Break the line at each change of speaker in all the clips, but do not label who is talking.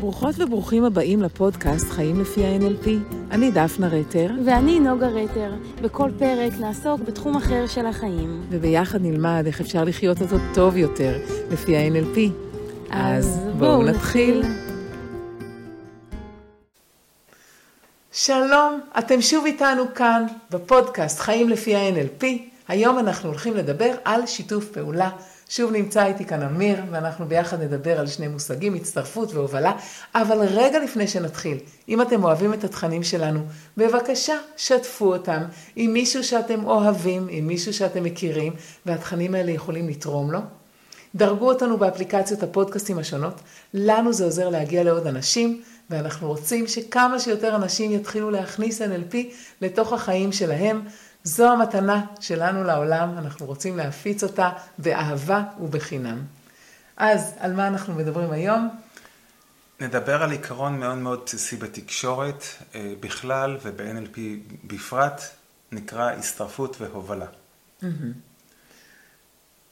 ברוכות וברוכים הבאים לפודקאסט חיים לפי ה-NLP. אני דפנה רטר.
ואני נוגה רטר. בכל פרק נעסוק בתחום אחר של החיים.
וביחד נלמד איך אפשר לחיות אותו טוב יותר לפי ה-NLP. אז בואו נתחיל. שלום, אתם שוב איתנו כאן בפודקאסט חיים לפי ה-NLP. היום אנחנו הולכים לדבר על שיתוף פעולה. שוב נמצא איתי כאן אמיר, ואנחנו ביחד נדבר על שני מושגים, הצטרפות והובלה. אבל רגע לפני שנתחיל, אם אתם אוהבים את התכנים שלנו, בבקשה, שתפו אותם עם מישהו שאתם אוהבים, עם מישהו שאתם מכירים, והתכנים האלה יכולים לתרום לו. דרגו אותנו באפליקציות הפודקאסטים השונות, לנו זה עוזר להגיע לעוד אנשים, ואנחנו רוצים שכמה שיותר אנשים יתחילו להכניס NLP לתוך החיים שלהם. זו המתנה שלנו לעולם, אנחנו רוצים להפיץ אותה באהבה ובחינם. אז על מה אנחנו מדברים היום?
נדבר על עיקרון מאוד מאוד בסיסי בתקשורת אה, בכלל וב-NLP בפרט, נקרא הצטרפות והובלה.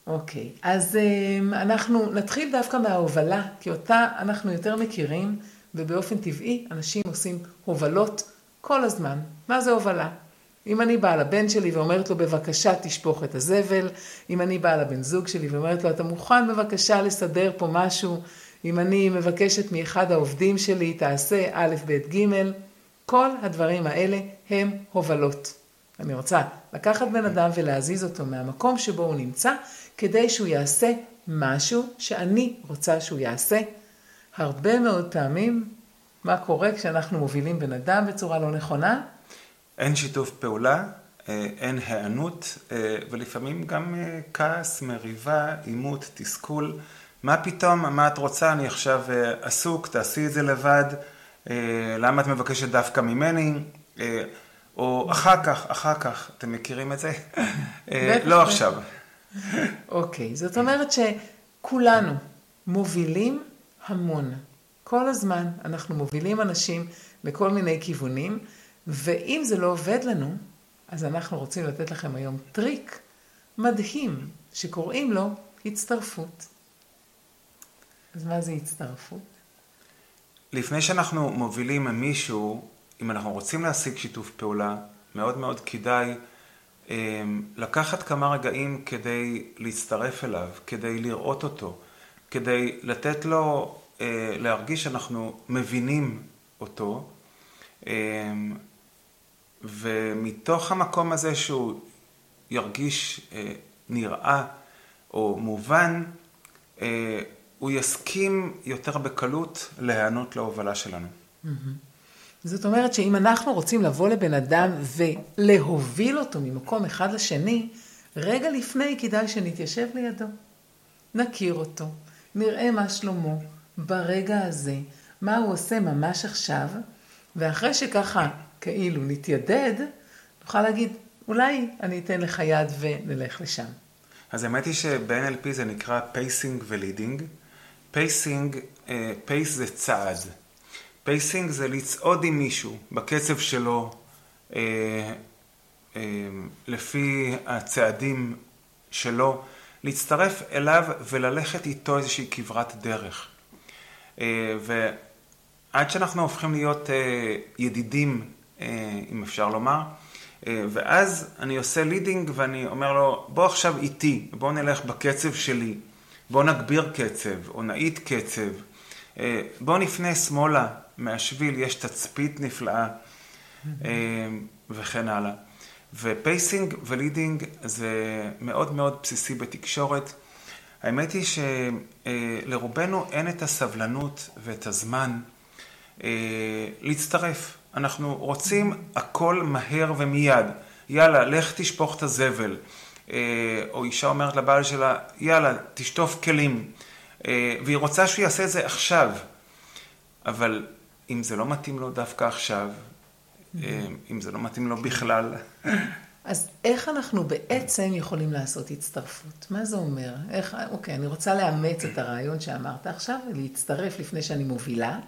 אוקיי, okay. אז אה, אנחנו נתחיל דווקא מההובלה, כי אותה אנחנו יותר מכירים, ובאופן טבעי אנשים עושים הובלות כל הזמן. מה זה הובלה? אם אני באה לבן שלי ואומרת לו, בבקשה תשפוך את הזבל, אם אני באה לבן זוג שלי ואומרת לו, אתה מוכן בבקשה לסדר פה משהו, אם אני מבקשת מאחד העובדים שלי, תעשה א', ב', ג', כל הדברים האלה הם הובלות. אני רוצה לקחת בן אדם ולהזיז אותו מהמקום שבו הוא נמצא, כדי שהוא יעשה משהו שאני רוצה שהוא יעשה. הרבה מאוד פעמים, מה קורה כשאנחנו מובילים בן אדם בצורה לא נכונה?
אין שיתוף פעולה, אה, אין היענות, אה, ולפעמים גם אה, כעס, מריבה, עימות, תסכול. מה פתאום, מה את רוצה, אני עכשיו עסוק, תעשי את זה לבד, למה את מבקשת דווקא ממני? או אחר כך, אחר כך, אתם מכירים את זה? לא עכשיו.
אוקיי, זאת אומרת שכולנו מובילים המון. כל הזמן אנחנו מובילים אנשים לכל מיני כיוונים. ואם זה לא עובד לנו, אז אנחנו רוצים לתת לכם היום טריק מדהים, שקוראים לו הצטרפות. אז מה זה הצטרפות?
לפני שאנחנו מובילים מישהו, אם אנחנו רוצים להשיג שיתוף פעולה, מאוד מאוד כדאי אה, לקחת כמה רגעים כדי להצטרף אליו, כדי לראות אותו, כדי לתת לו אה, להרגיש שאנחנו מבינים אותו. ומתוך המקום הזה שהוא ירגיש אה, נראה או מובן, אה, הוא יסכים יותר בקלות להיענות להובלה שלנו.
זאת אומרת שאם אנחנו רוצים לבוא לבן אדם ולהוביל אותו ממקום אחד לשני, רגע לפני כדאי שנתיישב לידו. נכיר אותו, נראה מה שלמה ברגע הזה, מה הוא עושה ממש עכשיו, ואחרי שככה כאילו נתיידד, נוכל להגיד, אולי אני אתן לך יד ונלך לשם.
אז האמת היא שב-NLP זה נקרא pacing ו leading. pacing, pace זה צעד. pacing זה לצעוד עם מישהו בקצב שלו, אה, אה, לפי הצעדים שלו, להצטרף אליו וללכת איתו איזושהי כברת דרך. אה, ועד שאנחנו הופכים להיות ידידים אה, אם אפשר לומר. אה, ואז אני עושה leading ואני אומר לו, בוא עכשיו איתי, בוא נלך בקצב שלי, בוא נגביר קצב או נאט קצב, אה, בוא נפנה שמאלה מהשביל, יש תצפית נפלאה וכן הלאה. ו pacing ו leading זה מאוד מאוד בסיסי בתקשורת. האמת היא שלרובנו אין את הסבלנות ואת הזמן להצטרף. אנחנו רוצים הכל מהר ומיד. יאללה, לך תשפוך את הזבל. אה, או אישה אומרת לבעל שלה, יאללה, תשטוף כלים. אה, והיא רוצה שהוא יעשה את זה עכשיו. אבל אם זה לא מתאים לו דווקא עכשיו, אה, אם זה לא מתאים לו בכלל...
אז איך אנחנו בעצם יכולים לעשות הצטרפות? מה זה אומר? איך, אוקיי, אני רוצה לאמץ את הרעיון שאמרת עכשיו, להצטרף לפני שאני מובילה.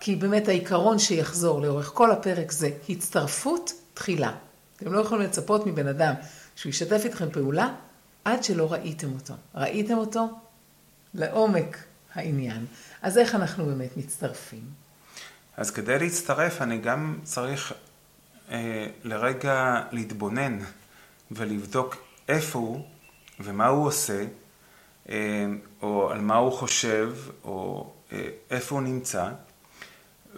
כי באמת העיקרון שיחזור לאורך כל הפרק זה הצטרפות תחילה. אתם לא יכולים לצפות מבן אדם שהוא ישתף איתכם פעולה עד שלא ראיתם אותו. ראיתם אותו לעומק העניין. אז איך אנחנו באמת מצטרפים?
אז כדי להצטרף אני גם צריך אה, לרגע להתבונן ולבדוק איפה הוא ומה הוא עושה, אה, או על מה הוא חושב, או אה, איפה הוא נמצא,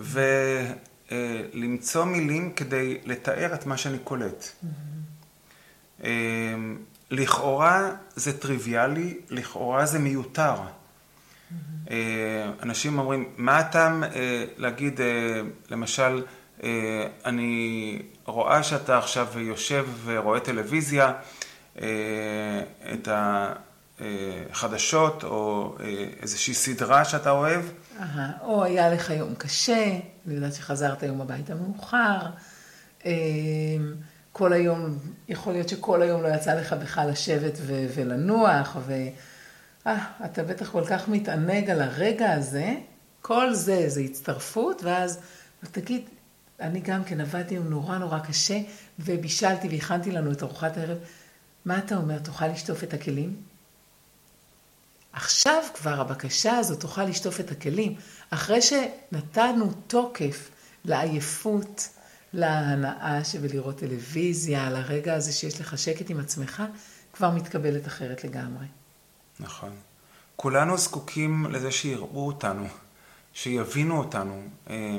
ולמצוא מילים כדי לתאר את מה שאני קולט. Mm-hmm. לכאורה זה טריוויאלי, לכאורה זה מיותר. Mm-hmm. אנשים אומרים, מה הטעם להגיד, למשל, אני רואה שאתה עכשיו יושב ורואה טלוויזיה, את החדשות או איזושהי סדרה שאתה אוהב.
או היה לך יום קשה, אני יודעת שחזרת היום הביתה מאוחר. כל היום, יכול להיות שכל היום לא יצא לך בכלל לשבת ו- ולנוח, ואתה בטח כל כך מתענג על הרגע הזה, כל זה, זה הצטרפות, ואז תגיד, אני גם כן עבדתי היום נורא נורא קשה, ובישלתי והכנתי לנו את ארוחת הערב. מה אתה אומר, תוכל לשטוף את הכלים? עכשיו כבר הבקשה הזאת תוכל לשטוף את הכלים, אחרי שנתנו תוקף לעייפות, להנאה שבלראות טלוויזיה, לרגע הזה שיש לך שקט עם עצמך, כבר מתקבלת אחרת לגמרי.
נכון. כולנו זקוקים לזה שיראו אותנו, שיבינו אותנו. אה,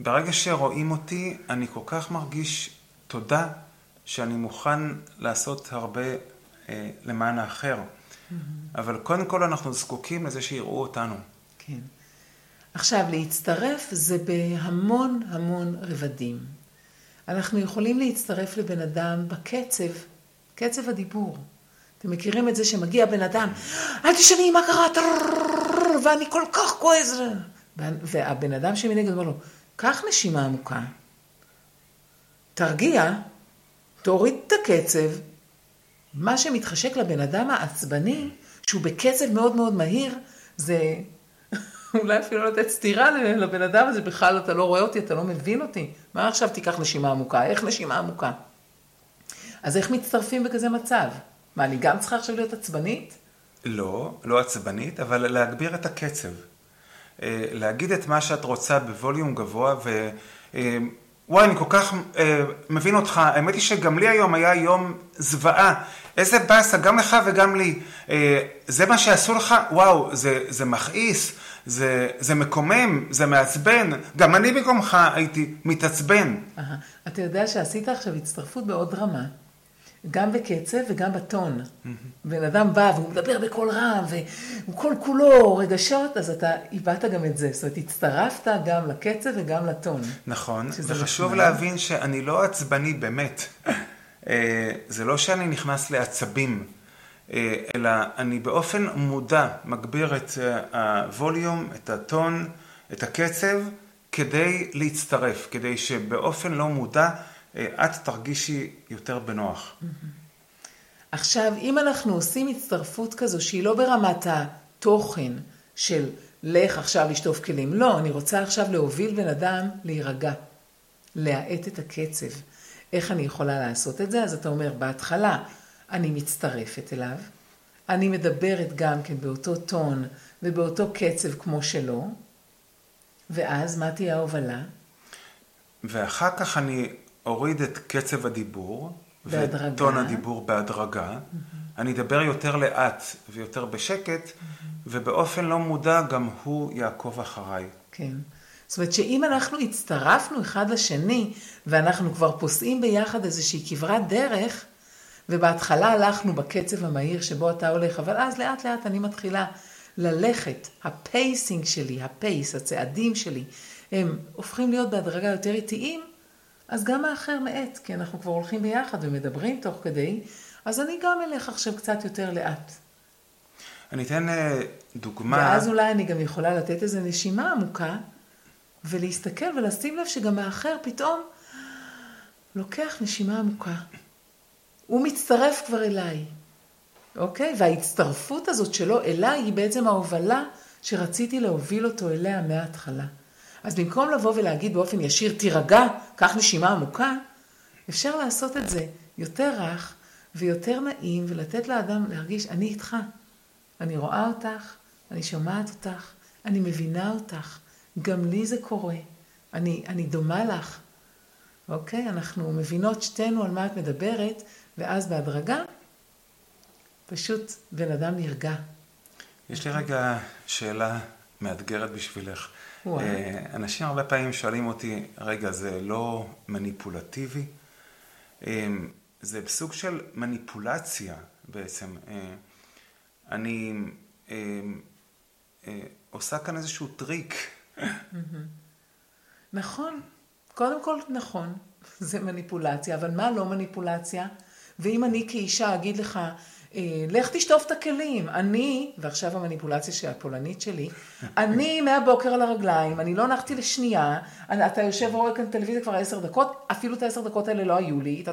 ברגע שרואים אותי, אני כל כך מרגיש תודה שאני מוכן לעשות הרבה אה, למען האחר. אבל קודם כל אנחנו זקוקים לזה שיראו אותנו.
כן. עכשיו, להצטרף זה בהמון המון רבדים. אנחנו יכולים להצטרף לבן אדם בקצב, קצב הדיבור. אתם מכירים את זה שמגיע בן אדם, אל תשני, מה קרה? ואני כל כך כועס. והבן אדם שמנגד אומר לו, קח נשימה עמוקה, תרגיע, תוריד את הקצב. מה שמתחשק לבן אדם העצבני, שהוא בקצב מאוד מאוד מהיר, זה אולי אפילו לתת סטירה לבן אדם הזה, בכלל אתה לא רואה אותי, אתה לא מבין אותי. מה עכשיו תיקח נשימה עמוקה? איך נשימה עמוקה? אז איך מצטרפים בכזה מצב? מה, אני גם צריכה עכשיו להיות עצבנית?
לא, לא עצבנית, אבל להגביר את הקצב. אה, להגיד את מה שאת רוצה בווליום גבוה, ו... אה, וואי, אני כל כך אה, מבין אותך. האמת היא שגם לי היום היה יום זוועה. איזה באסה, גם לך וגם לי. אה, זה מה שעשו לך? וואו, זה, זה מכעיס, זה, זה מקומם, זה מעצבן. גם אני במקומך הייתי מתעצבן.
אתה יודע שעשית עכשיו הצטרפות בעוד רמה. גם בקצב וגם בטון. בן אדם בא והוא מדבר בקול רם, והוא כל כולו רגשות, אז אתה איבדת גם את זה. זאת אומרת, הצטרפת גם לקצב וגם לטון.
נכון, וחשוב להבין שאני לא עצבני באמת. אה, זה לא שאני נכנס לעצבים, אה, אלא אני באופן מודע מגביר את אה, הווליום, את הטון, את הקצב, כדי להצטרף, כדי שבאופן לא מודע את תרגישי יותר בנוח.
עכשיו, אם אנחנו עושים הצטרפות כזו שהיא לא ברמת התוכן של לך עכשיו לשטוף כלים, לא, אני רוצה עכשיו להוביל בן אדם להירגע, להאט את הקצב. איך אני יכולה לעשות את זה? אז אתה אומר, בהתחלה אני מצטרפת אליו, אני מדברת גם כן באותו טון ובאותו קצב כמו שלו, ואז מה תהיה ההובלה?
ואחר כך אני אוריד את קצב הדיבור,
בהדרגה.
וטון הדיבור בהדרגה. Mm-hmm. אני אדבר יותר לאט ויותר בשקט, mm-hmm. ובאופן לא מודע גם הוא יעקוב אחריי.
כן. זאת אומרת שאם אנחנו הצטרפנו אחד לשני, ואנחנו כבר פוסעים ביחד איזושהי כברת דרך, ובהתחלה הלכנו בקצב המהיר שבו אתה הולך, אבל אז לאט לאט אני מתחילה ללכת, ה pacing שלי, ה pace, הצעדים שלי, הם הופכים להיות בהדרגה יותר איטיים, אז גם האחר מאט, כי אנחנו כבר הולכים ביחד ומדברים תוך כדי, אז אני גם אלך עכשיו קצת יותר לאט.
אני אתן אה, דוגמה.
ואז אולי אני גם יכולה לתת איזו נשימה עמוקה, ולהסתכל ולשים לב שגם האחר פתאום לוקח נשימה עמוקה. הוא מצטרף כבר אליי, אוקיי? וההצטרפות הזאת שלו אליי היא בעצם ההובלה שרציתי להוביל אותו אליה מההתחלה. אז במקום לבוא ולהגיד באופן ישיר, תירגע, קח נשימה עמוקה, אפשר לעשות את זה יותר רך ויותר נעים ולתת לאדם להרגיש, אני איתך, אני רואה אותך, אני שומעת אותך, אני מבינה אותך, גם לי זה קורה, אני, אני דומה לך. אוקיי? אנחנו מבינות שתינו על מה את מדברת, ואז בהדרגה, פשוט בן אדם נרגע.
יש לי רגע שאלה מאתגרת בשבילך.
וואי.
אה, אנשים הרבה פעמים שואלים אותי, רגע, זה לא מניפולטיבי? אה, זה סוג של מניפולציה בעצם. אה, אני עושה כאן איזשהו טריק.
נכון, קודם כל נכון, זה מניפולציה, אבל מה לא מניפולציה? ואם אני כאישה אגיד לך, אה, לך תשטוף את הכלים. אני, ועכשיו המניפולציה של הפולנית שלי, אני מהבוקר על הרגליים, אני לא נחתי לשנייה, אתה יושב ורואה כאן טלוויזיה כבר עשר דקות, אפילו את העשר דקות האלה לא היו לי.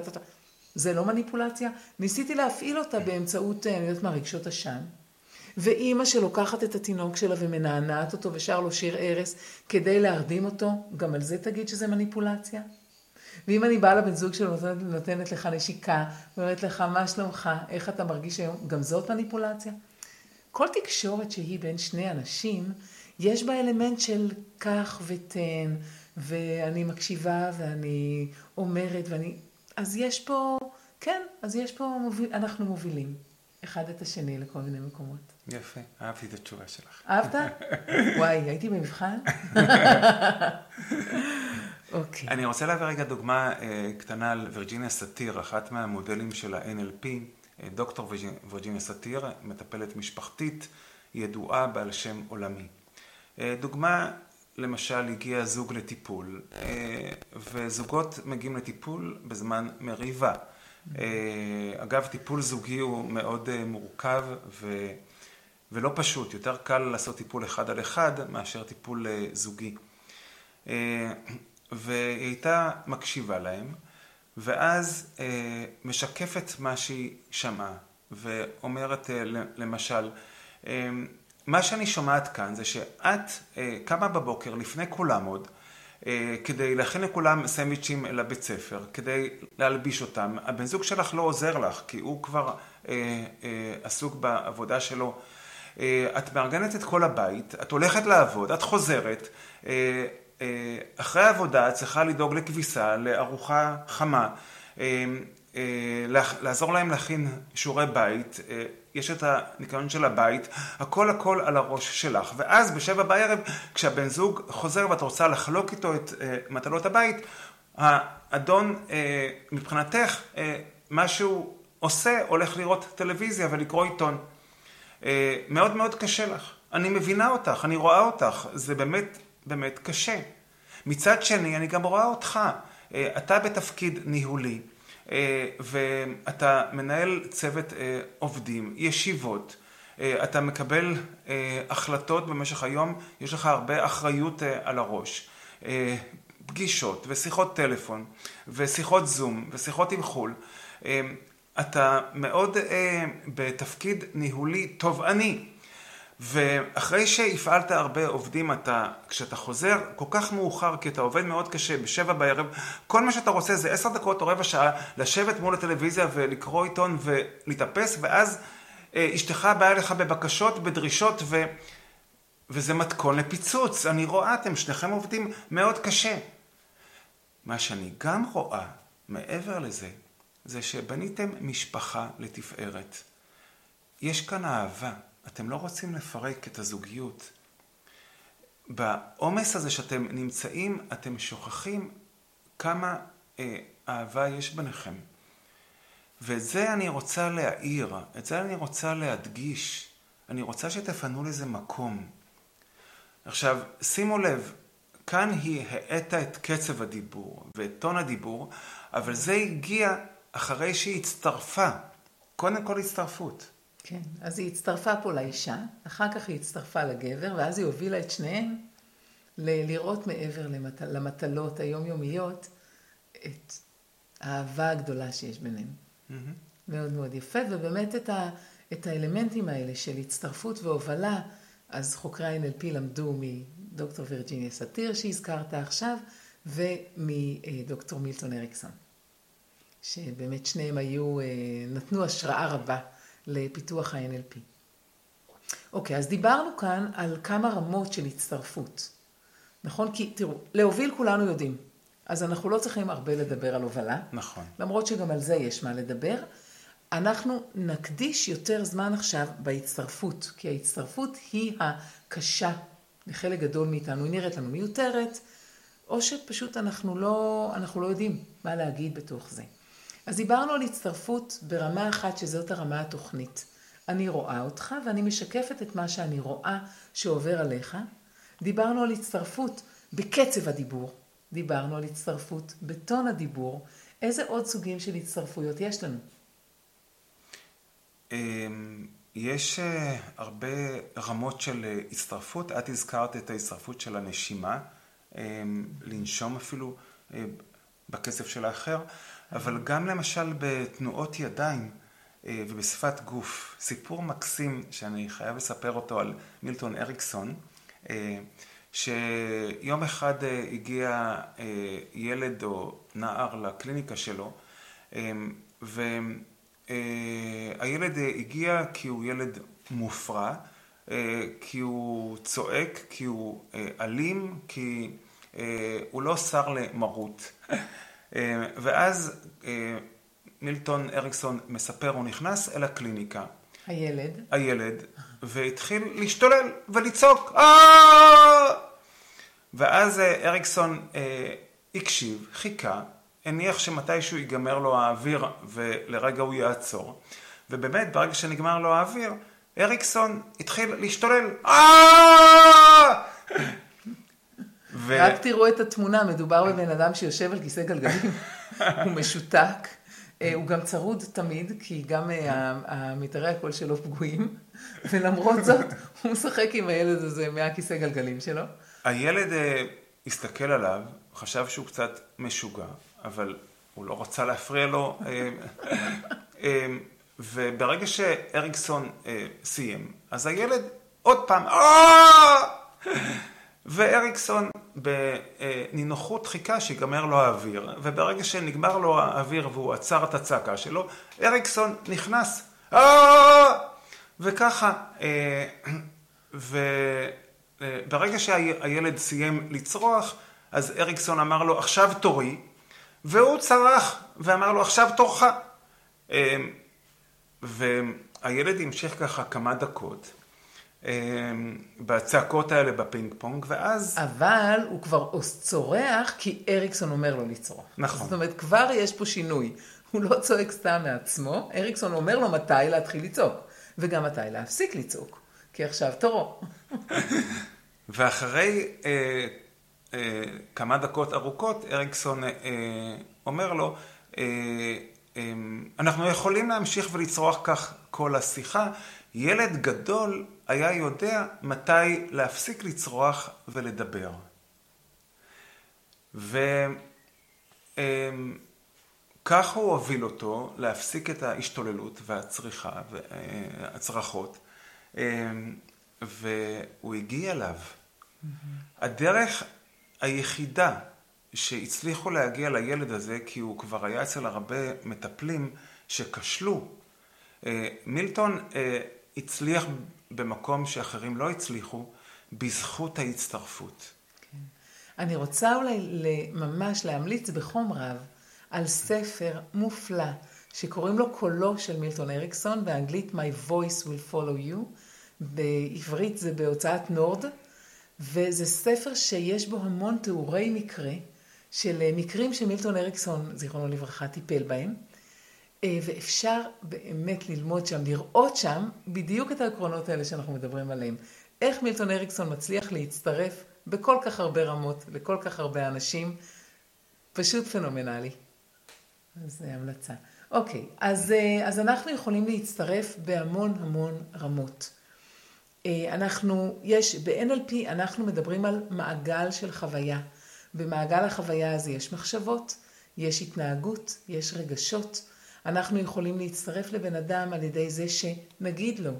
זה לא מניפולציה? ניסיתי להפעיל אותה באמצעות, אה, אני יודעת מה, רגשות אשם. ואימא שלוקחת את התינוק שלה ומנענעת אותו ושר לו שיר ערש כדי להרדים אותו, גם על זה תגיד שזה מניפולציה? ואם אני באה לבן זוג שלו נותנת, נותנת לך נשיקה, ואומרת לך, מה שלומך, איך אתה מרגיש היום, גם זאת מניפולציה? כל תקשורת שהיא בין שני אנשים, יש בה אלמנט של קח ותן, ואני מקשיבה ואני אומרת ואני... אז יש פה, כן, אז יש פה, מוביל, אנחנו מובילים אחד את השני לכל מיני מקומות.
יפה, אהבתי את התשובה שלך.
אהבת? וואי, הייתי במבחן? אוקיי.
אני רוצה להביא רגע דוגמה אה, קטנה על וירג'יניה סאטיר, אחת מהמודלים של ה-NLP. אה, דוקטור וירג'יניה סאטיר, מטפלת משפחתית, ידועה בעל שם עולמי. אה, דוגמה, למשל, הגיע זוג לטיפול, וזוגות מגיעים לטיפול בזמן מריבה. אגב, טיפול זוגי הוא מאוד מורכב ו... ולא פשוט, יותר קל לעשות טיפול אחד על אחד מאשר טיפול זוגי. והיא הייתה מקשיבה להם, ואז אה, משקפת מה שהיא שמעה, ואומרת אה, למשל, אה, מה שאני שומעת כאן זה שאת אה, קמה בבוקר לפני כולם עוד, אה, כדי להכין לכולם סנדוויצ'ים לבית ספר, כדי להלביש אותם. הבן זוג שלך לא עוזר לך, כי הוא כבר אה, אה, עסוק בעבודה שלו. אה, את מארגנת את כל הבית, את הולכת לעבוד, את חוזרת. אה, אחרי העבודה צריכה לדאוג לכביסה, לארוחה חמה, אה, אה, לעזור להם להכין שיעורי בית, יש את הניקיון של הבית, הכל הכל על הראש שלך. ואז בשבע בערב, כשהבן זוג חוזר ואת רוצה לחלוק איתו את מטלות הבית, האדון מבחינתך, מה שהוא עושה, הולך לראות טלוויזיה ולקרוא עיתון. מאוד מאוד קשה לך. אני מבינה אותך, אני רואה אותך, זה באמת באמת קשה. מצד שני, אני גם רואה אותך. אה, אתה בתפקיד ניהולי, אה, ואתה מנהל צוות אה, עובדים, ישיבות, אתה מקבל החלטות במשך היום, יש לך הרבה אחריות על הראש. פגישות ושיחות טלפון ושיחות זום ושיחות עם חו"ל. אתה מאוד בתפקיד ניהולי תובעני. ואחרי שהפעלת הרבה עובדים, אתה, כשאתה חוזר כל כך מאוחר, כי אתה עובד מאוד קשה, בשבע בערב, כל מה שאתה רוצה זה עשר דקות או רבע שעה, לשבת מול הטלוויזיה ולקרוא עיתון ולהתאפס, ואז אה, אשתך באה אליך בבקשות, בדרישות, ו... וזה מתכון לפיצוץ. אני רואה, אתם שניכם עובדים מאוד קשה. מה שאני גם רואה, מעבר לזה, זה שבניתם משפחה לתפארת. יש כאן אהבה. אתם לא רוצים לפרק את הזוגיות. בעומס הזה שאתם נמצאים, אתם שוכחים כמה אה, אהבה יש ביניכם. ואת זה אני רוצה להעיר, את זה אני רוצה להדגיש. אני רוצה שתפנו לזה מקום. עכשיו, שימו לב, כאן היא האטה את קצב הדיבור ואת טון הדיבור, אבל זה הגיע אחרי שהיא הצטרפה. קודם כל הצטרפות.
כן, אז היא הצטרפה פה לאישה, אחר כך היא הצטרפה לגבר, ואז היא הובילה את שניהם ל- לראות מעבר למת... למטלות היומיומיות את האהבה הגדולה שיש ביניהם. Mm-hmm. מאוד מאוד יפה, ובאמת את, ה... את האלמנטים האלה של הצטרפות והובלה, אז חוקרי ה-NLP למדו מדוקטור וירג'יניה סאטיר שהזכרת עכשיו, ומדוקטור מילטון אריקסון, שבאמת שניהם היו, אה, נתנו השראה רבה. לפיתוח ה-NLP. אוקיי, אז דיברנו כאן על כמה רמות של הצטרפות. נכון? כי תראו, להוביל כולנו יודעים. אז אנחנו לא צריכים הרבה לדבר על הובלה.
נכון.
למרות שגם על זה יש מה לדבר. אנחנו נקדיש יותר זמן עכשיו בהצטרפות, כי ההצטרפות היא הקשה לחלק גדול מאיתנו. היא נראית לנו מיותרת, או שפשוט אנחנו לא, אנחנו לא יודעים מה להגיד בתוך זה. אז דיברנו על הצטרפות ברמה אחת, שזאת הרמה התוכנית. אני רואה אותך ואני משקפת את מה שאני רואה שעובר עליך. דיברנו על הצטרפות בקצב הדיבור. דיברנו על הצטרפות בטון הדיבור. איזה עוד סוגים של הצטרפויות יש לנו?
אמ, יש אה, הרבה רמות של אה, הצטרפות. את הזכרת את ההצטרפות של הנשימה, אמ, לנשום אפילו אה, בקצב של האחר, אבל גם למשל בתנועות ידיים ובשפת גוף. סיפור מקסים שאני חייב לספר אותו על מילטון אריקסון, שיום אחד הגיע ילד או נער לקליניקה שלו, אמ, ו... אה, הילד הגיע כי הוא ילד מופרע, אה, כי הוא צועק, כי הוא אה, אלים, כי הוא לא שר למרות. ואז מילטון אריקסון מספר, הוא נכנס אל הקליניקה.
הילד.
הילד, והתחיל להשתולל ולצעוק, ואז אריקסון הקשיב, חיכה, הניח שמתישהו ייגמר לו האוויר ולרגע הוא יעצור. ובאמת, ברגע שנגמר לו האוויר, אריקסון התחיל להשתולל.
רק תראו את התמונה, מדובר בבן אדם שיושב על כיסא גלגלים, הוא משותק, אה, הוא גם צרוד תמיד, כי גם אה, המיתרי הקול שלו פגועים, ולמרות זאת, הוא משחק עם הילד הזה מהכיסא גלגלים שלו.
הילד אה, הסתכל עליו, חשב שהוא קצת משוגע, אבל הוא לא רצה להפריע לו. וברגע שאריקסון סיים, אז הילד עוד פעם, ואריקסון בנינוחות חיכה שיגמר לו האוויר, וברגע שנגמר לו האוויר והוא עצר את הצעקה שלו, אריקסון נכנס, וככה, וברגע שהילד סיים לצרוח, אז אריקסון אמר לו, עכשיו תורי, והוא צרח ואמר לו, עכשיו תורך. והילד המשיך ככה כמה דקות. אמ, בצעקות האלה בפינג פונג, ואז...
אבל הוא כבר צורח כי אריקסון אומר לו לצרוח.
נכון.
זאת אומרת, כבר יש פה שינוי. הוא לא צועק סתם מעצמו, אריקסון אומר לו מתי להתחיל לצעוק, וגם מתי להפסיק לצעוק, כי עכשיו תורו.
ואחרי אה, אה, כמה דקות ארוכות, אריקסון אה, אומר לו, אה, אנחנו יכולים להמשיך ולצרוח כך כל השיחה. ילד גדול היה יודע מתי להפסיק לצרוח ולדבר. וכך הוא הוביל אותו להפסיק את ההשתוללות והצריכה והצרחות, והוא הגיע אליו. הדרך היחידה שהצליחו להגיע לילד הזה, כי הוא כבר היה אצל הרבה מטפלים שכשלו, אה, מילטון אה, הצליח במקום שאחרים לא הצליחו, בזכות ההצטרפות.
כן. אני רוצה אולי ממש להמליץ בחום רב על ספר מופלא שקוראים לו קולו של מילטון אריקסון, באנגלית My Voice Will Follow You, בעברית זה בהוצאת נורד. וזה ספר שיש בו המון תיאורי מקרה של אה, מקרים שמילטון אריקסון, זיכרונו לברכה, טיפל בהם. אה, ואפשר באמת ללמוד שם, לראות שם בדיוק את העקרונות האלה שאנחנו מדברים עליהם. איך מילטון אריקסון מצליח להצטרף בכל כך הרבה רמות, לכל כך הרבה אנשים, פשוט פנומנלי. אז זו המלצה. אוקיי, אז, אה, אז אנחנו יכולים להצטרף בהמון המון רמות. אה, אנחנו, יש, ב-NLP אנחנו מדברים על מעגל של חוויה. במעגל החוויה הזה יש מחשבות, יש התנהגות, יש רגשות. אנחנו יכולים להצטרף לבן אדם על ידי זה שנגיד לו,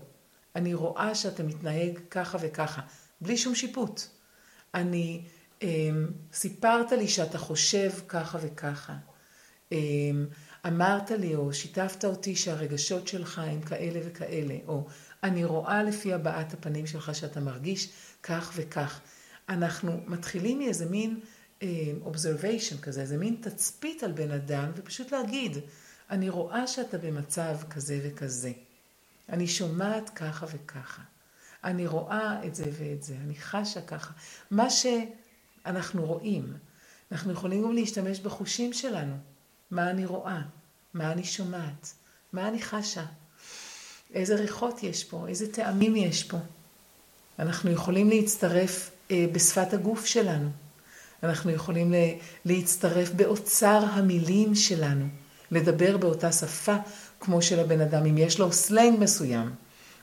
אני רואה שאתה מתנהג ככה וככה, בלי שום שיפוט. אני, אה, סיפרת לי שאתה חושב ככה וככה. אה, אמרת לי או שיתפת אותי שהרגשות שלך הם כאלה וכאלה, או אני רואה לפי הבעת הפנים שלך שאתה מרגיש כך וכך. אנחנו מתחילים מאיזה מין אה, observation כזה, איזה מין תצפית על בן אדם, ופשוט להגיד, אני רואה שאתה במצב כזה וכזה. אני שומעת ככה וככה. אני רואה את זה ואת זה, אני חשה ככה. מה שאנחנו רואים, אנחנו יכולים גם להשתמש בחושים שלנו. מה אני רואה? מה אני שומעת? מה אני חשה? איזה ריחות יש פה? איזה טעמים יש פה? אנחנו יכולים להצטרף אה, בשפת הגוף שלנו. אנחנו יכולים להצטרף באוצר המילים שלנו, לדבר באותה שפה כמו של הבן אדם, אם יש לו סלנג מסוים,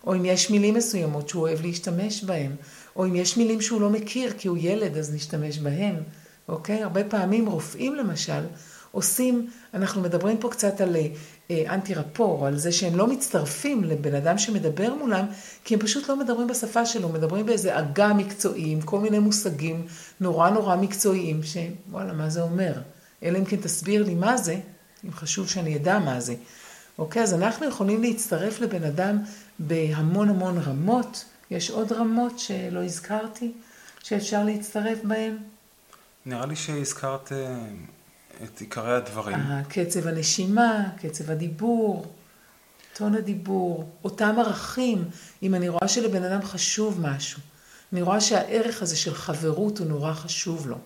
או אם יש מילים מסוימות שהוא אוהב להשתמש בהן, או אם יש מילים שהוא לא מכיר כי הוא ילד אז נשתמש בהן, אוקיי? הרבה פעמים רופאים למשל עושים, אנחנו מדברים פה קצת על אה, אנטי רפור, על זה שהם לא מצטרפים לבן אדם שמדבר מולם, כי הם פשוט לא מדברים בשפה שלו, מדברים באיזה עגה מקצועי, עם כל מיני מושגים נורא נורא מקצועיים, שוואלה, מה זה אומר? אלא אם כן תסביר לי מה זה, אם חשוב שאני אדע מה זה. אוקיי, אז אנחנו יכולים להצטרף לבן אדם בהמון המון רמות. יש עוד רמות שלא הזכרתי, שאפשר להצטרף בהן?
נראה לי שהזכרת אה, את עיקרי הדברים.
אה, קצב הנשימה, קצב הדיבור, טון הדיבור, אותם ערכים. אם אני רואה שלבן אדם חשוב משהו, אני רואה שהערך הזה של חברות הוא נורא חשוב לו.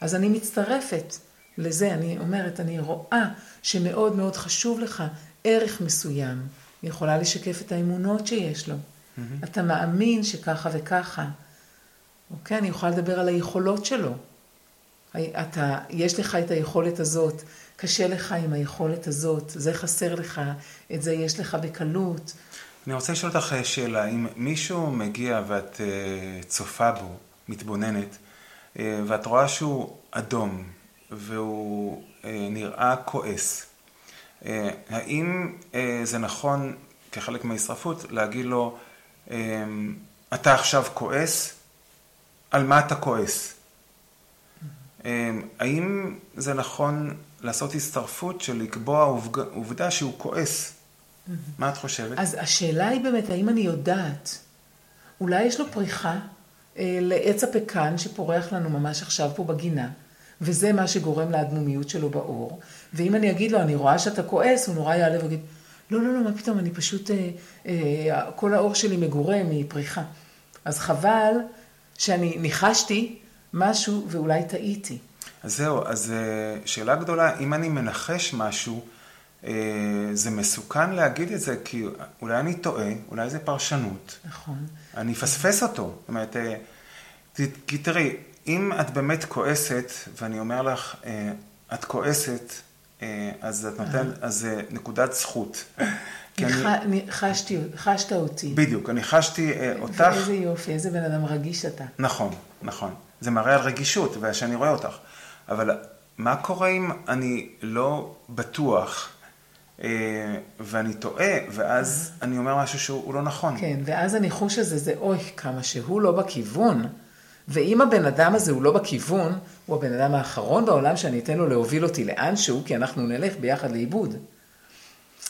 אז אני מצטרפת לזה, אני אומרת, אני רואה שמאוד מאוד חשוב לך ערך מסוים. היא יכולה לשקף את האמונות שיש לו. Mm-hmm. אתה מאמין שככה וככה. אוקיי? אני יכולה לדבר על היכולות שלו. אתה, יש לך את היכולת הזאת, קשה לך עם היכולת הזאת, זה חסר לך, את זה יש לך בקלות.
אני רוצה לשאול אותך שאלה, אם מישהו מגיע ואת uh, צופה בו, מתבוננת, uh, ואת רואה שהוא אדום, והוא uh, נראה כועס, uh, האם uh, זה נכון כחלק מההשרפות להגיד לו, uh, אתה עכשיו כועס? על מה אתה כועס? אמ, האם זה נכון לעשות הצטרפות של לקבוע עובדה שהוא כועס? מה את חושבת?
אז השאלה היא באמת, האם אני יודעת? אולי יש לו פריחה אה, לעץ הפקן שפורח לנו ממש עכשיו פה בגינה, וזה מה שגורם לאדמומיות שלו באור, ואם אני אגיד לו, אני רואה שאתה כועס, הוא נורא יעלה ויגיד, לא, לא, לא, מה פתאום, אני פשוט, אה, אה, כל האור שלי מגורה מפריחה. אז חבל שאני ניחשתי משהו ואולי טעיתי.
אז זהו, אז אה, שאלה גדולה, אם אני מנחש משהו, אה, זה מסוכן להגיד את זה, כי אולי אני טועה, אולי זה פרשנות.
נכון.
אני אפספס אותו. זאת אומרת, אה, כי תראי, אם את באמת כועסת, ואני אומר לך, את כועסת, אז את נותנת, אז זה נקודת זכות.
אני... חשתי, חשת אותי.
בדיוק, אני חשתי אותך.
איזה יופי, איזה בן אדם רגיש אתה.
נכון, נכון. זה מראה על רגישות, ושאני רואה אותך. אבל מה קורה אם אני לא בטוח, אה, ואני טועה, ואז אני אומר משהו שהוא לא נכון?
כן, ואז הניחוש הזה זה, אוי, כמה שהוא לא בכיוון. ואם הבן אדם הזה הוא לא בכיוון, הוא הבן אדם האחרון בעולם שאני אתן לו להוביל אותי לאנשהו, כי אנחנו נלך ביחד לאיבוד.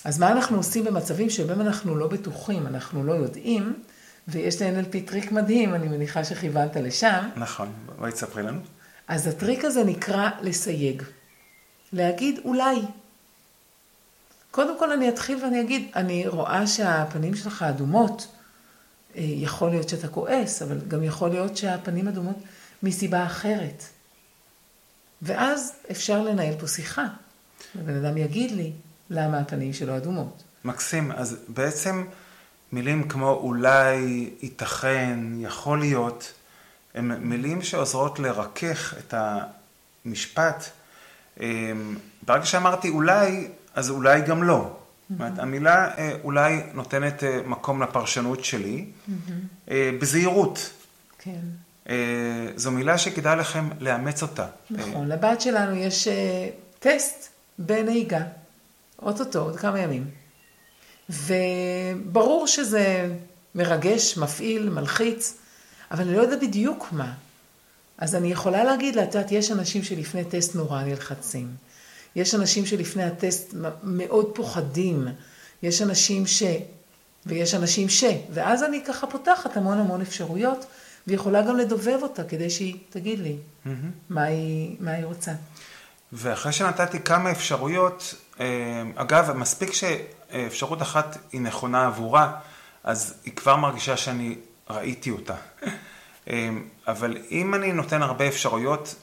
אז מה אנחנו עושים במצבים שבהם אנחנו לא בטוחים, אנחנו לא יודעים, ויש ל-NLP טריק מדהים, אני מניחה שכיוונת לשם.
נכון, בואי תספרי לנו.
אז הטריק הזה נקרא לסייג. להגיד אולי. קודם כל אני אתחיל ואני אגיד, אני רואה שהפנים שלך אדומות. אה, יכול להיות שאתה כועס, אבל גם יכול להיות שהפנים אדומות מסיבה אחרת. ואז אפשר לנהל פה שיחה. הבן אדם יגיד לי למה הפנים שלו אדומות.
מקסים. אז בעצם מילים כמו אולי, ייתכן, יכול להיות, הן מילים שעוזרות לרכך את המשפט. אמ, ברגע שאמרתי אולי, אז אולי גם לא. זאת אומרת, המילה אה, אולי נותנת אה, מקום לפרשנות שלי, אה, בזהירות.
כן.
זו מילה שכדאי לכם לאמץ אותה.
נכון, לבת שלנו יש טסט בנהיגה, אוטוטו, עוד כמה ימים. וברור שזה מרגש, מפעיל, מלחיץ, אבל אני לא יודעת בדיוק מה. אז אני יכולה להגיד לה, את יודעת, יש אנשים שלפני טסט נורא נלחצים. יש אנשים שלפני הטסט מאוד פוחדים. יש אנשים ויש אנשים ש... ואז אני ככה פותחת המון המון אפשרויות, ויכולה גם לדובב אותה כדי שהיא תגיד לי mm-hmm. מה, היא, מה היא רוצה.
ואחרי שנתתי כמה אפשרויות, אה, אגב, מספיק שאפשרות אחת היא נכונה עבורה, אז היא כבר מרגישה שאני ראיתי אותה. אה, אבל אם אני נותן הרבה אפשרויות,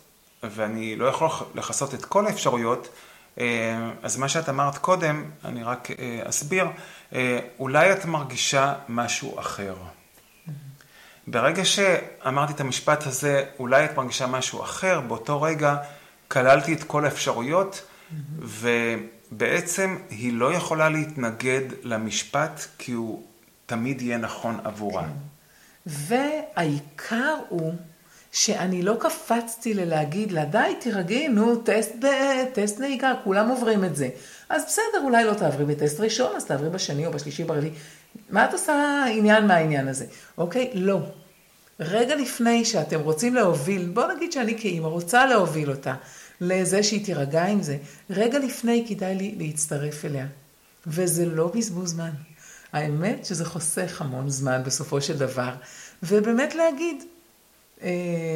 ואני לא יכול לכסות את כל האפשרויות, אה, אז מה שאת אמרת קודם, אני רק אסביר, אולי את מרגישה משהו אחר. ברגע שאמרתי את המשפט הזה, אולי את מרגישה משהו אחר, באותו רגע כללתי את כל האפשרויות, ובעצם היא לא יכולה להתנגד למשפט, כי הוא תמיד יהיה נכון עבורה. כן.
והעיקר הוא שאני לא קפצתי ללהגיד לה, די, תירגעי, נו, טסט, טסט נהיגה, כולם עוברים את זה. אז בסדר, אולי לא תעברי בטסט ראשון, אז תעברי בשני או בשלישי, ברביעי. מה את עושה עניין מהעניין הזה? אוקיי? לא. רגע לפני שאתם רוצים להוביל, בוא נגיד שאני כאימא רוצה להוביל אותה לזה שהיא תירגע עם זה, רגע לפני כדאי לי להצטרף אליה. וזה לא בזבוז זמן. האמת שזה חוסך המון זמן בסופו של דבר, ובאמת להגיד,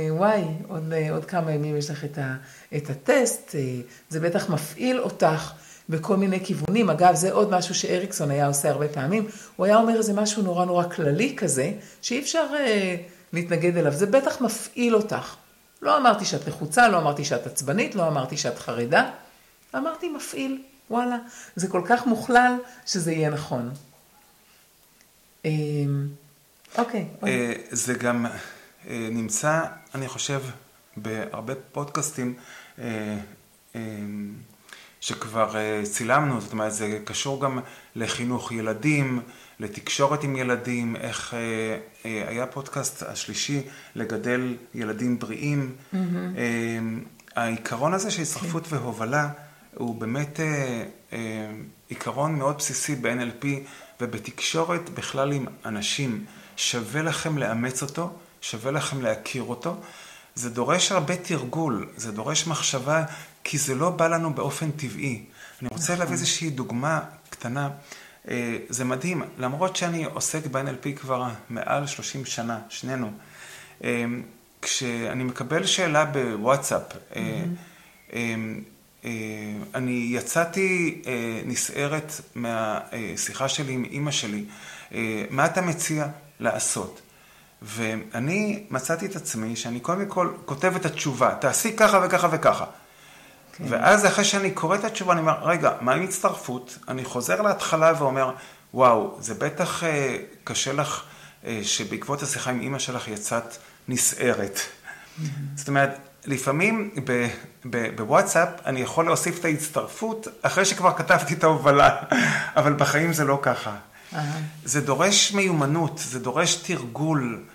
וואי, עוד, אה, עוד כמה ימים יש לך את, ה, את הטסט, אה, זה בטח מפעיל אותך בכל מיני כיוונים. אגב, זה עוד משהו שאריקסון היה עושה הרבה פעמים. הוא היה אומר איזה משהו נורא נורא כללי כזה, שאי אפשר אה, להתנגד אליו. זה בטח מפעיל אותך. לא אמרתי שאת לחוצה, לא אמרתי שאת עצבנית, לא אמרתי שאת חרדה. אמרתי מפעיל, וואלה. זה כל כך מוכלל שזה יהיה נכון. אה, אוקיי.
אה, זה גם אה, נמצא, אני חושב, בהרבה פודקאסטים. שכבר אה, צילמנו, זאת אומרת זה קשור גם לחינוך ילדים, לתקשורת עם ילדים, איך אה, אה, היה פודקאסט השלישי לגדל ילדים בריאים. Mm-hmm. העיקרון הזה של הצטרפות כן. והובלה הוא באמת עיקרון מאוד בסיסי ב-NLP ובתקשורת בכלל עם אנשים. שווה לכם לאמץ אותו, שווה לכם להכיר אותו. זה דורש הרבה תרגול, זה דורש מחשבה כי זה לא בא לנו באופן טבעי. אני רוצה להביא נכון. איזושהי דוגמה קטנה. אה, זה מדהים, למרות שאני עוסק ב-NLP כבר מעל 30 שנה, שנינו, אה, כשאני מקבל שאלה בוואטסאפ, אה, אני יצאתי נסערת מהשיחה שלי עם אימא שלי, מה אתה מציע לעשות? ואני מצאתי את עצמי שאני קודם כל כותב את התשובה, תעשי ככה וככה וככה. כן. ואז אחרי שאני קורא את התשובה, אני אומר, רגע, מה עם הצטרפות? אני חוזר להתחלה ואומר, וואו, זה בטח אה, קשה לך אה, שבעקבות השיחה עם אימא שלך יצאת נסערת. Mm-hmm. זאת אומרת, לפעמים בוואטסאפ אני יכול להוסיף את ההצטרפות אחרי שכבר כתבתי את ההובלה, אבל בחיים זה לא ככה. זה דורש מיומנות, זה דורש תרגול.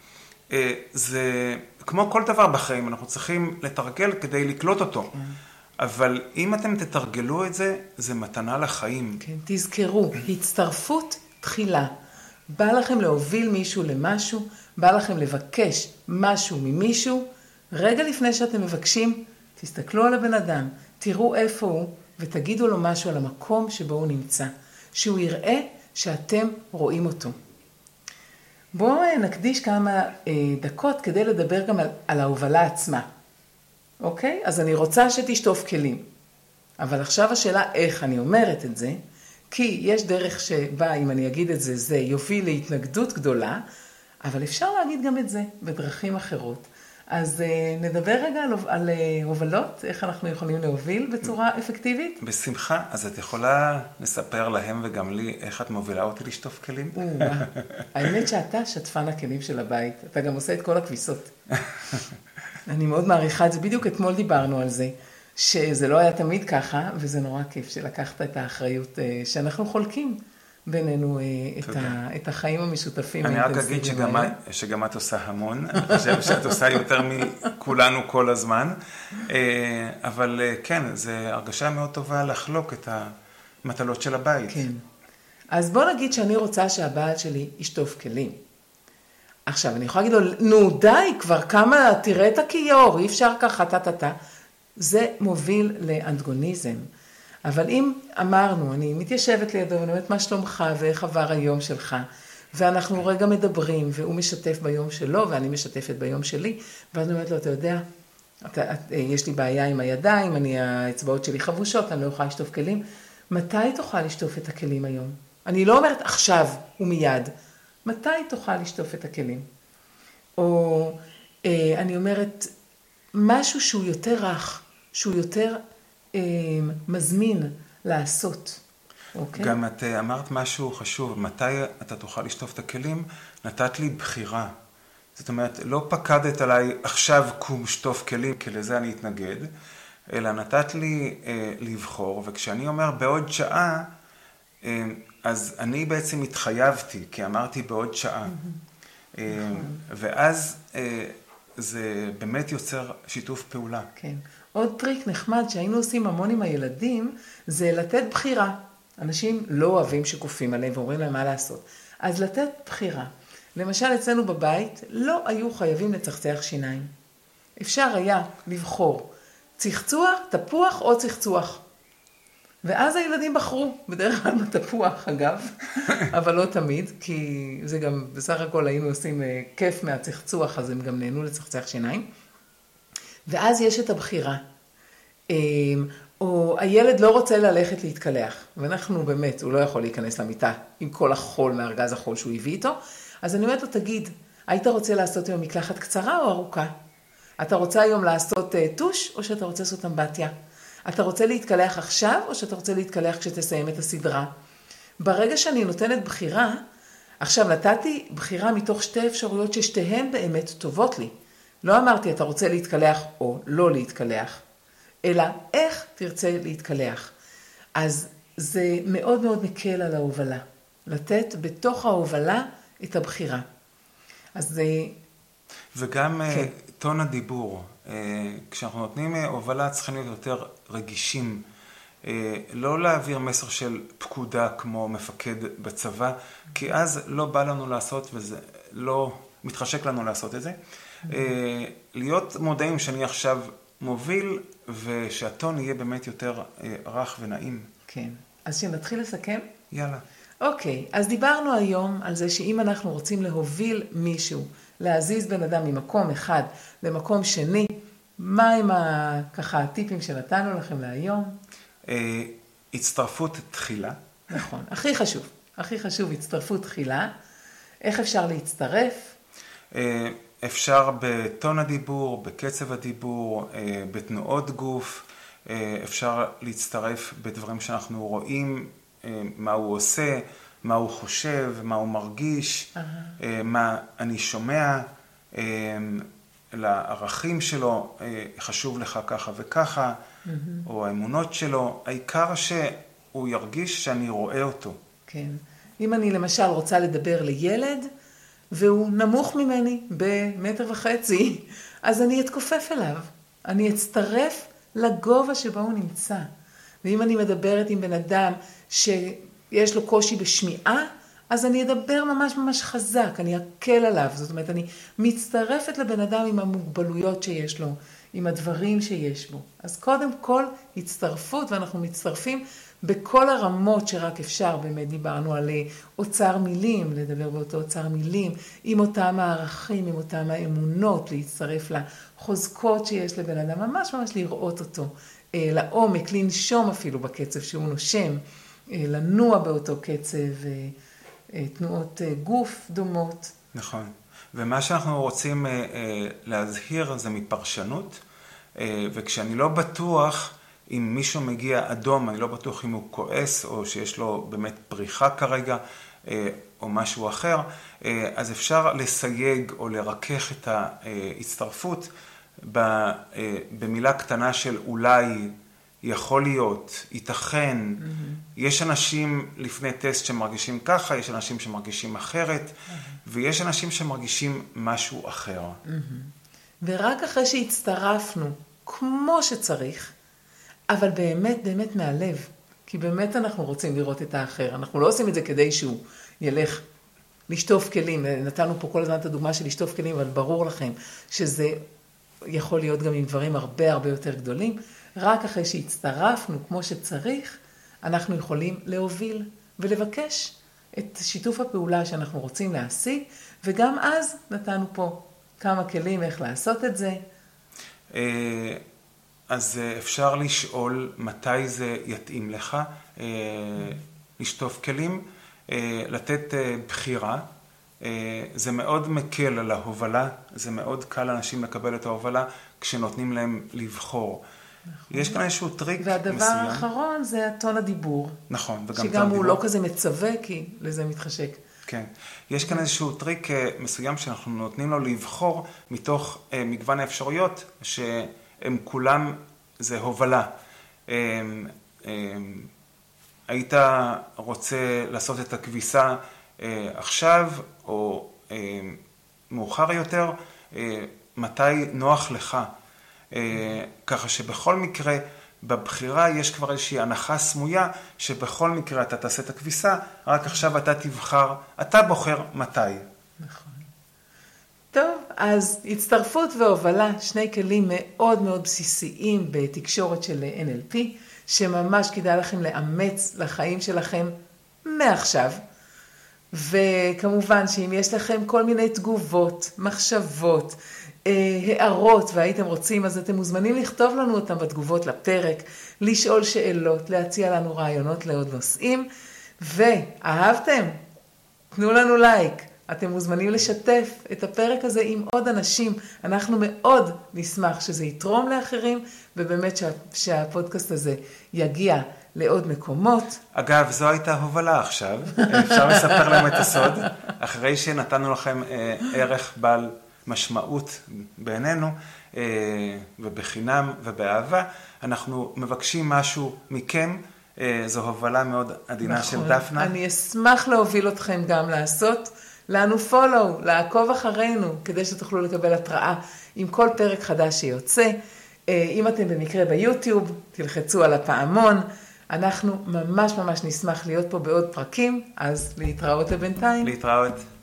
אה, זה כמו כל דבר בחיים, אנחנו צריכים לתרגל כדי לקלוט אותו. אבל אם אתם תתרגלו את זה, זה מתנה לחיים.
כן, תזכרו, הצטרפות תחילה. בא לכם להוביל מישהו למשהו, בא לכם לבקש משהו ממישהו, רגע לפני שאתם מבקשים, תסתכלו על הבן אדם, תראו איפה הוא, ותגידו לו משהו על המקום שבו הוא נמצא. שהוא יראה שאתם רואים אותו. בואו נקדיש כמה אה, דקות כדי לדבר גם על, על ההובלה עצמה. אוקיי? אז אני רוצה שתשטוף כלים. אבל עכשיו השאלה איך אני אומרת את זה, כי יש דרך שבה, אם אני אגיד את זה, זה יוביל להתנגדות גדולה, אבל אפשר להגיד גם את זה בדרכים אחרות. אז uh, נדבר רגע על, על uh, הובלות, איך אנחנו יכולים להוביל בצורה אפקטיבית?
בשמחה. אז את יכולה לספר להם וגם לי איך את מובילה אותי לשטוף כלים?
האמת שאתה שטפן הכלים של הבית, אתה גם עושה את כל הכביסות. אני מאוד מעריכה את זה, בדיוק אתמול דיברנו על זה, שזה לא היה תמיד ככה, וזה נורא כיף שלקחת את האחריות אה, שאנחנו חולקים. בינינו אה, את, ה, את החיים המשותפים.
אני רק אגיד שגם, שגם את עושה המון, אני חושב שאת עושה יותר מכולנו כל הזמן, אה, אבל כן, זו הרגשה מאוד טובה לחלוק את המטלות של הבית.
כן. אז בוא נגיד שאני רוצה שהבעל שלי ישטוף כלים. עכשיו, אני יכולה להגיד לו, נו די, כבר כמה, תראה את הכיור, אי אפשר ככה, טה-טה-טה. זה מוביל לאנטגוניזם. אבל אם אמרנו, אני מתיישבת לידו ואני אומרת, מה שלומך ואיך עבר היום שלך? ואנחנו רגע מדברים, והוא משתף ביום שלו, ואני משתפת ביום שלי, ואז אני אומרת לו, אתה יודע, אתה, את, יש לי בעיה עם הידיים, אני, האצבעות שלי חבושות, אני לא יכולה לשטוף כלים. מתי תוכל לשטוף את הכלים היום? אני לא אומרת עכשיו ומיד, מתי תוכל לשטוף את הכלים? או אה, אני אומרת, משהו שהוא יותר רך, שהוא יותר אה, מזמין לעשות.
אוקיי? גם את אה, אמרת משהו חשוב, מתי אתה תוכל לשטוף את הכלים? נתת לי בחירה. זאת אומרת, לא פקדת עליי עכשיו קום שטוף כלים, כי לזה אני אתנגד, אלא נתת לי אה, לבחור, וכשאני אומר בעוד שעה, אה, אז אני בעצם התחייבתי, כי אמרתי בעוד שעה. Mm-hmm. אה, נכון. ואז אה, זה באמת יוצר שיתוף פעולה.
כן. עוד טריק נחמד שהיינו עושים המון עם הילדים, זה לתת בחירה. אנשים לא אוהבים שכופים עליהם ואומרים להם מה לעשות. אז לתת בחירה. למשל, אצלנו בבית לא היו חייבים לצחצח שיניים. אפשר היה לבחור צחצוח, תפוח או צחצוח. ואז הילדים בחרו, בדרך כלל בתפוח אגב, אבל לא תמיד, כי זה גם, בסך הכל היינו עושים אה, כיף מהצחצוח, אז הם גם נהנו לצחצח שיניים. ואז יש את הבחירה. אמ, או הילד לא רוצה ללכת להתקלח, ואנחנו באמת, הוא לא יכול להיכנס למיטה עם כל החול מארגז החול שהוא הביא איתו, אז אני אומרת לו, תגיד, היית רוצה לעשות היום מקלחת קצרה או ארוכה? אתה רוצה היום לעשות uh, טוש, או שאתה רוצה לעשות אמבטיה? אתה רוצה להתקלח עכשיו, או שאתה רוצה להתקלח כשתסיים את הסדרה? ברגע שאני נותנת בחירה, עכשיו נתתי בחירה מתוך שתי אפשרויות ששתיהן באמת טובות לי. לא אמרתי, אתה רוצה להתקלח או לא להתקלח. אלא איך תרצה להתקלח. אז זה מאוד מאוד מקל על ההובלה, לתת בתוך ההובלה את הבחירה. אז זה...
וגם אה, כן. טון הדיבור. אה, כשאנחנו נותנים אה, הובלה צריכים להיות יותר רגישים. לא להעביר מסר של פקודה כמו מפקד בצבא, כי אז לא בא לנו לעשות וזה לא מתחשק לנו לעשות את זה. להיות מודעים שאני עכשיו מוביל ושהטון יהיה באמת יותר אה, רך ונעים.
כן. אז שנתחיל לסכם?
יאללה.
אוקיי, אז דיברנו היום על זה שאם אנחנו רוצים להוביל מישהו, להזיז בן אדם ממקום אחד למקום שני, מה הם ה, ככה הטיפים שנתנו לכם להיום?
אה, הצטרפות תחילה.
נכון, הכי חשוב, הכי חשוב הצטרפות תחילה. איך אפשר להצטרף?
אפשר בטון הדיבור, בקצב הדיבור, אה, בתנועות גוף, אה, אפשר להצטרף בדברים שאנחנו רואים, אה, מה הוא עושה, מה הוא חושב, מה הוא מרגיש, uh-huh. מה אני שומע, לערכים שלו, חשוב לך ככה וככה, uh-huh. או האמונות שלו, העיקר שהוא ירגיש שאני רואה אותו.
כן. אם אני למשל רוצה לדבר לילד, והוא נמוך ממני במטר וחצי, אז אני אתכופף אליו, אני אצטרף לגובה שבו הוא נמצא. ואם אני מדברת עם בן אדם שיש לו קושי בשמיעה, אז אני אדבר ממש ממש חזק, אני אקל עליו. זאת אומרת, אני מצטרפת לבן אדם עם המוגבלויות שיש לו, עם הדברים שיש בו. אז קודם כל, הצטרפות, ואנחנו מצטרפים בכל הרמות שרק אפשר, באמת דיברנו על אה, אוצר מילים, לדבר באותו אוצר מילים, עם אותם הערכים, עם אותם האמונות, להצטרף לחוזקות שיש לבן אדם, ממש ממש לראות אותו אה, לעומק, לנשום אפילו בקצב שהוא נושם, אה, לנוע באותו קצב, תנועות גוף דומות.
נכון. ומה שאנחנו רוצים להזהיר זה מפרשנות, וכשאני לא בטוח, אם מישהו מגיע אדום, אני לא בטוח אם הוא כועס או שיש לו באמת פריחה כרגע אה, או משהו אחר, אה, אז אפשר לסייג או לרכך את ההצטרפות אה, במילה קטנה של אולי, יכול להיות, ייתכן. Mm-hmm. יש אנשים לפני טסט שמרגישים ככה, יש אנשים שמרגישים אחרת, mm-hmm. ויש אנשים שמרגישים משהו אחר. Mm-hmm.
ורק אחרי שהצטרפנו כמו שצריך, אבל באמת, באמת מהלב. כי באמת אנחנו רוצים לראות את האחר. אנחנו לא עושים את זה כדי שהוא ילך לשטוף כלים. נתנו פה כל הזמן את הדוגמה של לשטוף כלים, אבל ברור לכם שזה יכול להיות גם עם דברים הרבה הרבה יותר גדולים. רק אחרי שהצטרפנו כמו שצריך, אנחנו יכולים להוביל ולבקש את שיתוף הפעולה שאנחנו רוצים להשיג, וגם אז נתנו פה כמה כלים איך לעשות את זה.
אה, אז אה, אפשר לשאול מתי זה יתאים לך אה, לשטוף כלים, לתת בחירה. זה מאוד מקל על ההובלה, זה מאוד קל לאנשים לקבל את ההובלה כשנותנים להם לבחור. נכון. יש כאן איזשהו טריק
והדבר מסוים. והדבר האחרון זה הטון הדיבור.
נכון, וגם
טון הדיבור. שגם הוא לא כזה מצווה, כי לזה לא מתחשק.
כן. יש כאן איזשהו טריק אה, מסוים שאנחנו נותנים לו לבחור מתוך אה, מגוון האפשרויות, שהם כולם, זה הובלה. אה, היית רוצה לעשות את הכביסה עכשיו, או מאוחר יותר, מתי נוח לך. ככה שבכל מקרה, בבחירה יש כבר איזושהי הנחה סמויה, שבכל מקרה אתה תעשה את הכביסה, רק עכשיו אתה תבחר, אתה בוחר מתי.
נכון. טוב, אז הצטרפות והובלה, שני כלים מאוד מאוד בסיסיים בתקשורת של NLP, שממש כדאי לכם לאמץ לחיים שלכם מעכשיו. וכמובן שאם יש לכם כל מיני תגובות, מחשבות, אה, הערות והייתם רוצים, אז אתם מוזמנים לכתוב לנו אותם בתגובות לפרק, לשאול שאלות, להציע לנו רעיונות לעוד נושאים, ואהבתם? תנו לנו לייק. אתם מוזמנים לשתף את הפרק הזה עם עוד אנשים. אנחנו מאוד נשמח שזה יתרום לאחרים, ובאמת שה, שהפודקאסט הזה יגיע לעוד מקומות.
אגב, זו הייתה הובלה עכשיו. אפשר לספר להם את הסוד, אחרי שנתנו לכם אה, ערך בעל משמעות בעינינו, אה, ובחינם ובאהבה. אנחנו מבקשים משהו מכם, אה, זו הובלה מאוד עדינה נכון. של דפנה.
אני אשמח להוביל אתכם גם לעשות לנו follow, לעקוב אחרינו, כדי שתוכלו לקבל התראה עם כל פרק חדש שיוצא. אה, אם אתם במקרה ביוטיוב, תלחצו על הפעמון. אנחנו ממש ממש נשמח להיות פה בעוד פרקים, אז להתראות לבינתיים.
להתראות.